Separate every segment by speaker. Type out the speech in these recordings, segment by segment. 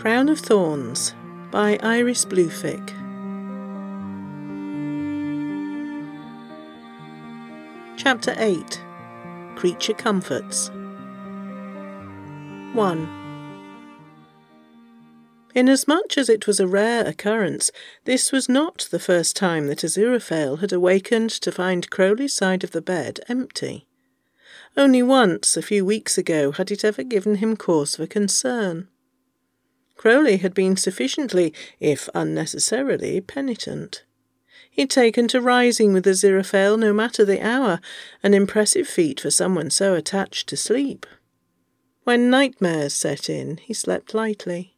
Speaker 1: Crown of Thorns by Iris Bluefick. Chapter 8 Creature Comforts 1. Inasmuch as it was a rare occurrence, this was not the first time that Aziraphale had awakened to find Crowley's side of the bed empty. Only once, a few weeks ago, had it ever given him cause for concern. Crowley had been sufficiently, if unnecessarily, penitent. He'd taken to rising with the Aziraphale no matter the hour, an impressive feat for someone so attached to sleep. When nightmares set in, he slept lightly.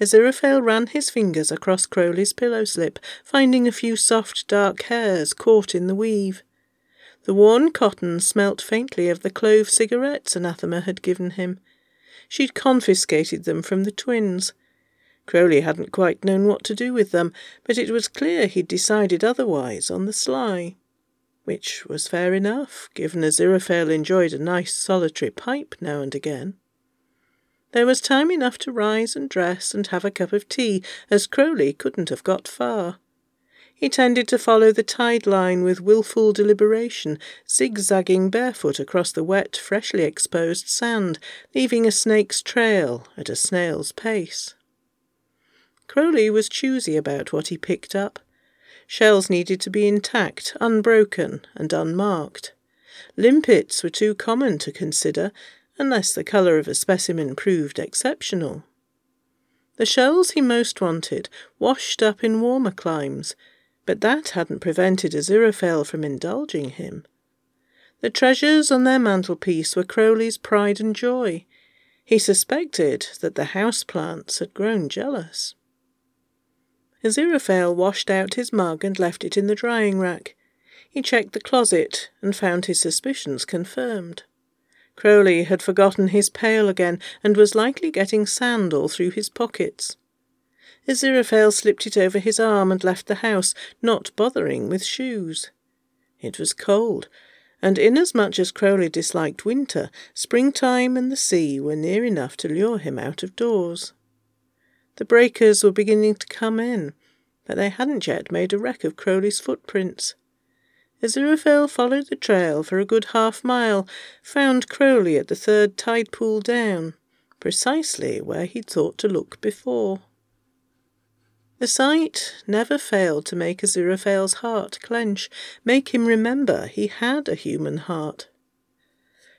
Speaker 1: Aziraphale ran his fingers across Crowley's pillow slip, finding a few soft dark hairs caught in the weave. The worn cotton smelt faintly of the clove cigarettes Anathema had given him. She'd confiscated them from the twins. Crowley hadn't quite known what to do with them, but it was clear he'd decided otherwise on the sly. Which was fair enough, given as Aziraphale enjoyed a nice solitary pipe now and again. There was time enough to rise and dress and have a cup of tea, as Crowley couldn't have got far. He tended to follow the tide line with wilful deliberation, zigzagging barefoot across the wet, freshly exposed sand, leaving a snake's trail at a snail's pace. Crowley was choosy about what he picked up. Shells needed to be intact, unbroken, and unmarked. Limpets were too common to consider, unless the colour of a specimen proved exceptional. The shells he most wanted washed up in warmer climes, but that hadn't prevented Aziraphale from indulging him. The treasures on their mantelpiece were Crowley's pride and joy. He suspected that the house plants had grown jealous. Aziraphale washed out his mug and left it in the drying rack. He checked the closet and found his suspicions confirmed. Crowley had forgotten his pail again and was likely getting sand all through his pockets. Aziraphale slipped it over his arm and left the house, not bothering with shoes. It was cold, and inasmuch as Crowley disliked winter, springtime and the sea were near enough to lure him out of doors. The breakers were beginning to come in, but they hadn't yet made a wreck of Crowley's footprints. Aziraphale followed the trail for a good half mile, found Crowley at the third tide pool down, precisely where he'd thought to look before. The sight never failed to make Aziraphale's heart clench, make him remember he had a human heart.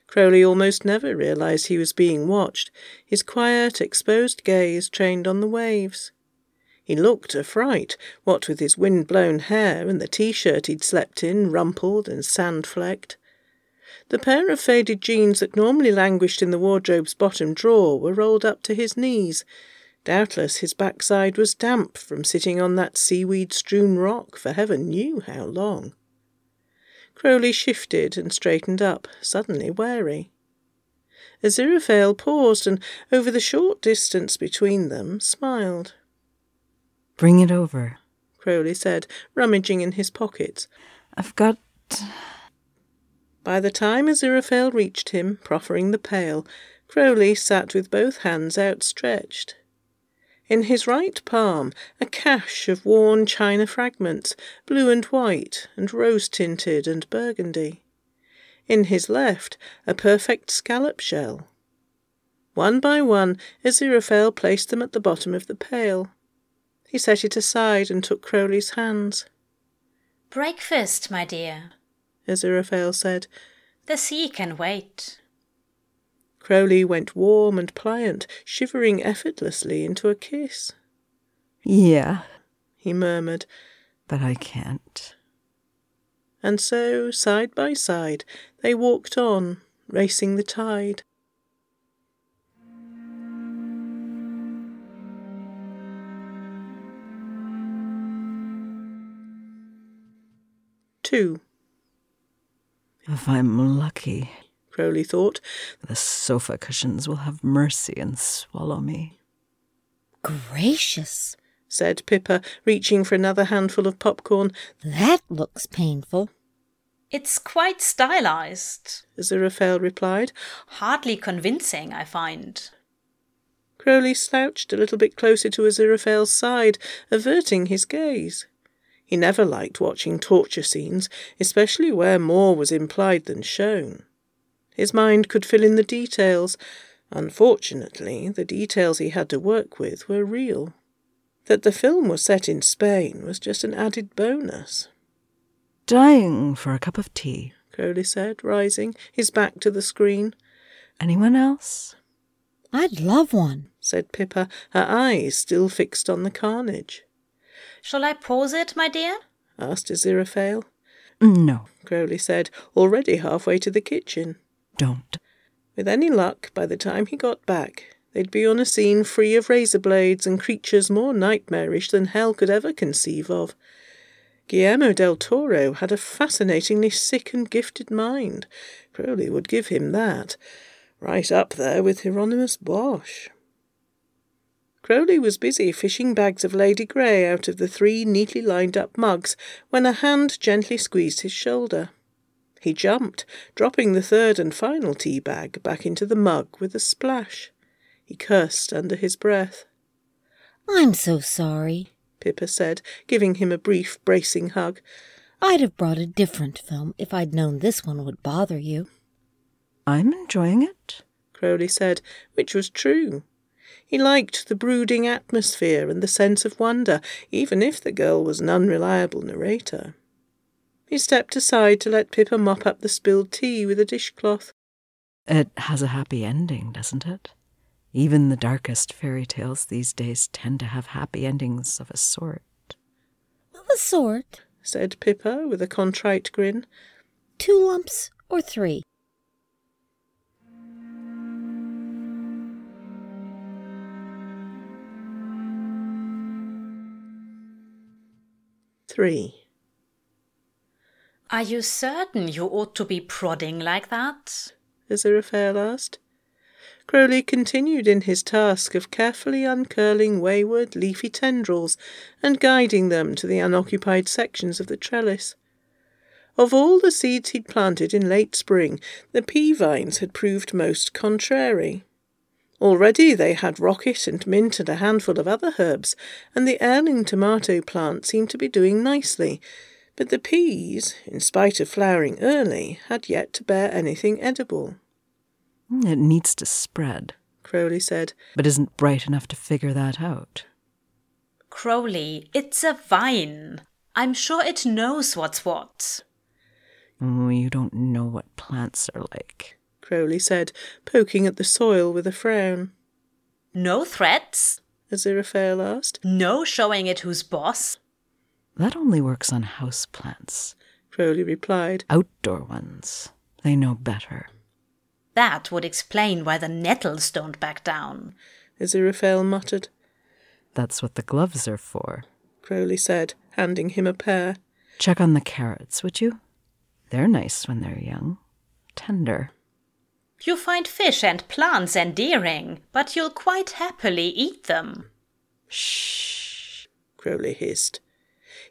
Speaker 1: Crowley almost never realized he was being watched, his quiet, exposed gaze trained on the waves. He looked a fright, what with his wind-blown hair and the t-shirt he'd slept in, rumpled and sand-flecked. The pair of faded jeans that normally languished in the wardrobe's bottom drawer were rolled up to his knees. Doubtless his backside was damp from sitting on that seaweed-strewn rock for heaven knew how long. Crowley shifted and straightened up, suddenly wary. Aziraphale paused and, over the short distance between them, smiled.
Speaker 2: Bring it over,
Speaker 1: Crowley said, rummaging in his pockets.
Speaker 2: I've got.
Speaker 1: By the time Aziraphale reached him, proffering the pail, Crowley sat with both hands outstretched. In his right palm, a cache of worn china fragments, blue and white, and rose tinted and burgundy. In his left, a perfect scallop shell. One by one, Aziraphale placed them at the bottom of the pail. He set it aside and took Crowley's hands.
Speaker 3: Breakfast, my dear,
Speaker 1: Aziraphale said.
Speaker 3: The sea can wait.
Speaker 1: Crowley went warm and pliant, shivering effortlessly into a kiss.
Speaker 2: Yeah,
Speaker 1: he murmured,
Speaker 2: but I can't.
Speaker 1: And so, side by side, they walked on, racing the tide. 2.
Speaker 2: If I'm lucky,
Speaker 1: Crowley thought,
Speaker 2: the sofa cushions will have mercy and swallow me.
Speaker 4: Gracious,
Speaker 1: said Pippa, reaching for another handful of popcorn.
Speaker 4: That looks painful.
Speaker 3: It's quite stylized,
Speaker 1: Aziraphale replied.
Speaker 3: Hardly convincing, I find.
Speaker 1: Crowley slouched a little bit closer to Aziraphale's side, averting his gaze. He never liked watching torture scenes, especially where more was implied than shown. His mind could fill in the details. Unfortunately, the details he had to work with were real. That the film was set in Spain was just an added bonus.
Speaker 2: Dying for a cup of tea.
Speaker 1: Crowley said, rising, his back to the screen.
Speaker 2: Anyone else?
Speaker 4: I'd love one,
Speaker 1: said Pippa, her eyes still fixed on the carnage.
Speaker 3: Shall I pause it, my dear?
Speaker 1: asked Aziraphale.
Speaker 2: No.
Speaker 1: Crowley said, already halfway to the kitchen.
Speaker 2: Don't.
Speaker 1: With any luck, by the time he got back, they'd be on a scene free of razor blades and creatures more nightmarish than hell could ever conceive of. Guillermo del Toro had a fascinatingly sick and gifted mind. Crowley would give him that. Right up there with Hieronymus Bosch. Crowley was busy fishing bags of Lady Grey out of the three neatly lined up mugs when a hand gently squeezed his shoulder. He jumped, dropping the third and final tea bag back into the mug with a splash. He cursed under his breath.
Speaker 4: I'm so sorry,
Speaker 1: Pippa said, giving him a brief, bracing hug.
Speaker 4: I'd have brought a different film if I'd known this one would bother you.
Speaker 2: I'm enjoying it,
Speaker 1: Crowley said, which was true. He liked the brooding atmosphere and the sense of wonder, even if the girl was an unreliable narrator. He stepped aside to let Pippa mop up the spilled tea with a dishcloth.
Speaker 2: It has a happy ending, doesn't it? Even the darkest fairy tales these days tend to have happy endings of a sort.
Speaker 4: Of a sort,
Speaker 1: said Pippa with a contrite grin.
Speaker 4: Two lumps or three?
Speaker 1: 3.
Speaker 3: Are you certain you ought to be prodding like that?
Speaker 1: Aziraphale asked. Crowley continued in his task of carefully uncurling wayward leafy tendrils and guiding them to the unoccupied sections of the trellis. Of all the seeds he'd planted in late spring, the pea vines had proved most contrary. Already they had rocket and mint and a handful of other herbs, and the heirloom tomato plant seemed to be doing nicely, but the peas, in spite of flowering early, had yet to bear anything edible.
Speaker 2: Mm, it needs to spread,
Speaker 1: Crowley said,
Speaker 2: but isn't bright enough to figure that out.
Speaker 3: Crowley, it's a vine. I'm sure it knows what's what.
Speaker 2: Oh, you don't know what plants are like.
Speaker 1: Crowley said, poking at the soil with a frown.
Speaker 3: No threats?
Speaker 1: Aziraphale asked.
Speaker 3: No showing it who's boss?
Speaker 2: That only works on house plants,
Speaker 1: Crowley replied.
Speaker 2: Outdoor ones. They know better.
Speaker 3: That would explain why the nettles don't back down.
Speaker 1: Aziraphale muttered.
Speaker 2: That's what the gloves are for,
Speaker 1: Crowley said, handing him a pair.
Speaker 2: Check on the carrots, would you? They're nice when they're young. Tender.
Speaker 3: You find fish and plants endearing, but you'll quite happily eat them.
Speaker 1: Shh, Crowley hissed.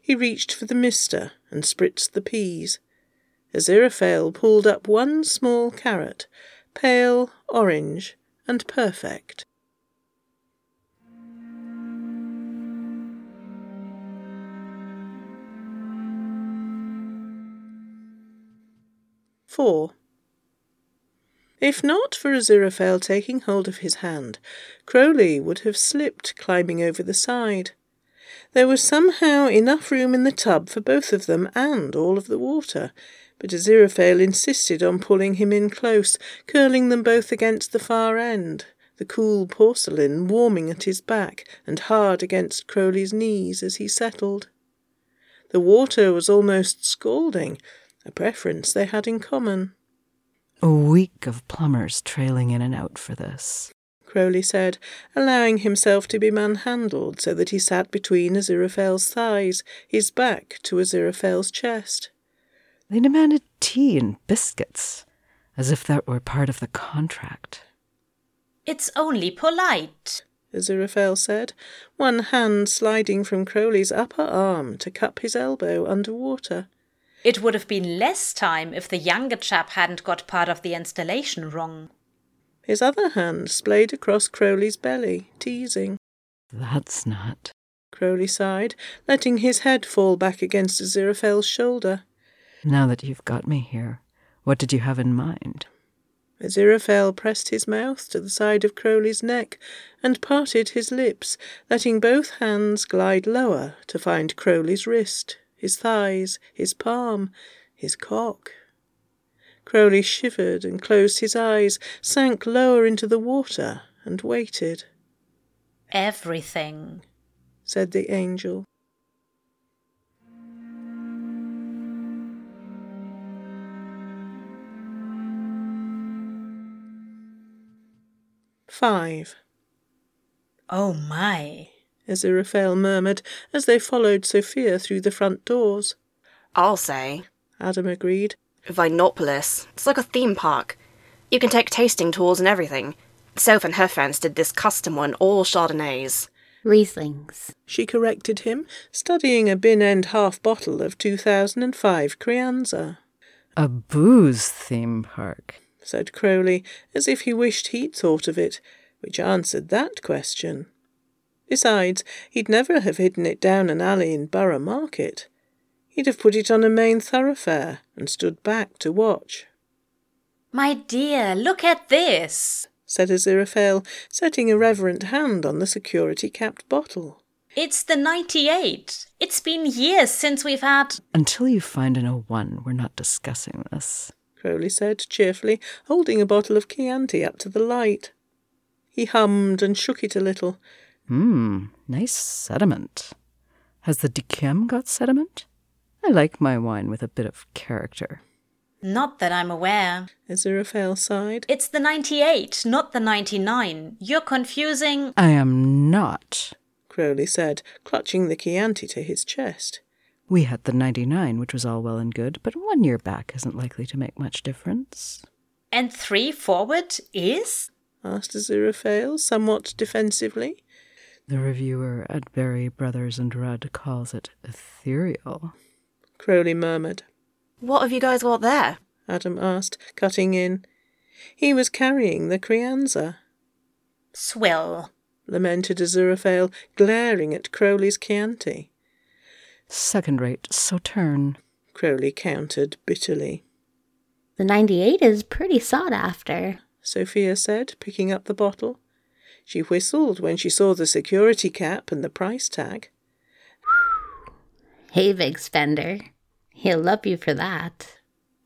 Speaker 1: He reached for the mister and spritzed the peas. Aziraphale pulled up one small carrot, pale, orange, and perfect. Four. If not for Aziraphale taking hold of his hand, Crowley would have slipped climbing over the side. There was somehow enough room in the tub for both of them and all of the water, but Aziraphale insisted on pulling him in close, curling them both against the far end, the cool porcelain warming at his back and hard against Crowley's knees as he settled. The water was almost scalding, a preference they had in common.
Speaker 2: A week of plumbers trailing in and out for this.
Speaker 1: Crowley said, allowing himself to be manhandled so that he sat between Aziraphale's thighs, his back to Aziraphale's chest.
Speaker 2: They demanded tea and biscuits, as if that were part of the contract.
Speaker 3: It's only polite,
Speaker 1: Aziraphale said, one hand sliding from Crowley's upper arm to cup his elbow under water.
Speaker 3: It would have been less time if the younger chap hadn't got part of the installation wrong.
Speaker 1: His other hand splayed across Crowley's belly, teasing.
Speaker 2: That's not.
Speaker 1: Crowley sighed, letting his head fall back against Aziraphale's shoulder.
Speaker 2: Now that you've got me here, what did you have in mind?
Speaker 1: Aziraphale pressed his mouth to the side of Crowley's neck and parted his lips, letting both hands glide lower to find Crowley's wrist, his thighs, his palm, his cock. Crowley shivered and closed his eyes, sank lower into the water, and waited.
Speaker 3: Everything,
Speaker 1: said the angel. Five.
Speaker 3: Oh my,
Speaker 1: Aziraphale murmured as they followed Sophia through the front doors.
Speaker 5: I'll say.
Speaker 1: Adam agreed.
Speaker 5: Vinopolis. It's like a theme park. You can take tasting tours and everything. Soph and her friends did this custom one, all Chardonnays.
Speaker 4: Rieslings.
Speaker 1: She corrected him, studying a bin end half bottle of 2005 Crianza.
Speaker 2: A booze theme park.
Speaker 1: said Crowley, as if he wished he'd thought of it, which answered that question. Besides, he'd never have hidden it down an alley in Borough Market. He'd have put it on a main thoroughfare and stood back to watch.
Speaker 3: my dear, look at this.
Speaker 1: said Aziraphale, setting a reverent hand on the security-capped bottle.
Speaker 3: It's the 98. It's been years since we've had.
Speaker 2: Until you find an 01, we're not discussing this.
Speaker 1: Crowley said cheerfully, holding a bottle of Chianti up to the light. He hummed and shook it a little.
Speaker 2: Hmm, nice sediment. Has the d'Yquem got sediment? I like my wine with a bit of character.
Speaker 3: Not that I'm aware.
Speaker 1: Aziraphale sighed.
Speaker 3: It's the 98, not the 99. You're confusing.
Speaker 2: I am not.
Speaker 1: Crowley said, clutching the Chianti to his chest.
Speaker 2: We had the 99, which was all well and good, but one year back isn't likely to make much difference.
Speaker 3: And three forward is?
Speaker 1: asked Aziraphale, somewhat defensively.
Speaker 2: The reviewer at Berry Brothers and Rudd calls it ethereal.
Speaker 1: Crowley murmured.
Speaker 5: What have you guys got there?
Speaker 1: Adam asked, cutting in. He was carrying the Crianza,
Speaker 3: Swill.
Speaker 1: lamented Aziraphale, glaring at Crowley's Chianti.
Speaker 2: Second rate, so turn.
Speaker 1: Crowley countered bitterly.
Speaker 4: The 98 is pretty sought after.
Speaker 1: Sophia said, picking up the bottle. She whistled when she saw the security cap and the price tag.
Speaker 4: Hey, big spender. He'll love you for that.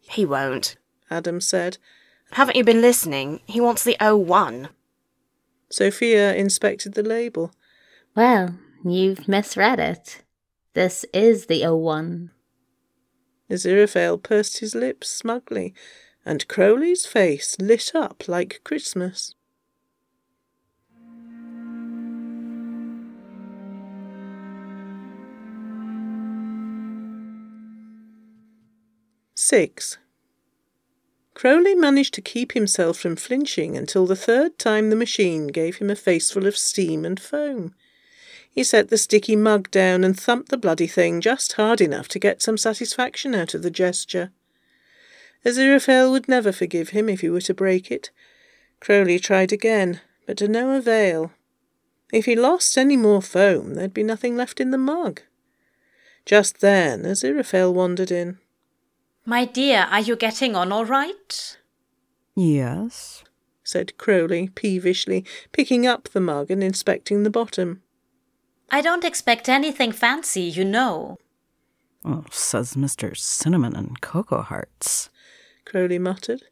Speaker 5: He won't.
Speaker 1: Adam said.
Speaker 5: Haven't you been listening? He wants the 01.
Speaker 1: Sophia inspected the label.
Speaker 4: Well, you've misread it. This is the 01.
Speaker 1: Aziraphale pursed his lips smugly, and Crowley's face lit up like Christmas. Six. Crowley managed to keep himself from flinching until the third time the machine gave him a faceful of steam and foam. He set the sticky mug down and thumped the bloody thing just hard enough to get some satisfaction out of the gesture. Aziraphale would never forgive him if he were to break it. Crowley tried again, but to no avail. If he lost any more foam, there'd be nothing left in the mug. Just then, Aziraphale wandered in.
Speaker 3: My dear, are you getting on all right?
Speaker 2: Yes.
Speaker 1: said Crowley peevishly, picking up the mug and inspecting the bottom.
Speaker 3: I don't expect anything fancy, you know.
Speaker 2: Oh, says Mr. Cinnamon and Cocoa Hearts.
Speaker 1: Crowley muttered.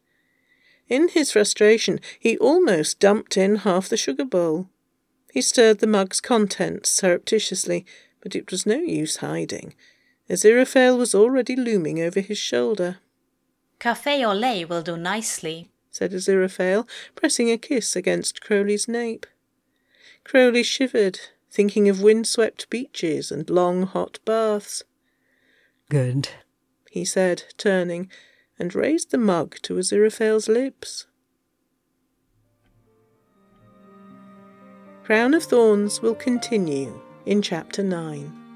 Speaker 1: In his frustration, he almost dumped in half the sugar bowl. He stirred the mug's contents surreptitiously, but it was no use hiding. Aziraphale was already looming over his shoulder,
Speaker 3: Cafe au lait will do nicely.
Speaker 1: said Aziraphale, pressing a kiss against Crowley's nape. Crowley shivered, thinking of wind-swept beaches and long hot baths.
Speaker 2: Good.
Speaker 1: he said, turning, and raised the mug to Aziraphale's lips. Crown of Thorns will continue in Chapter 9.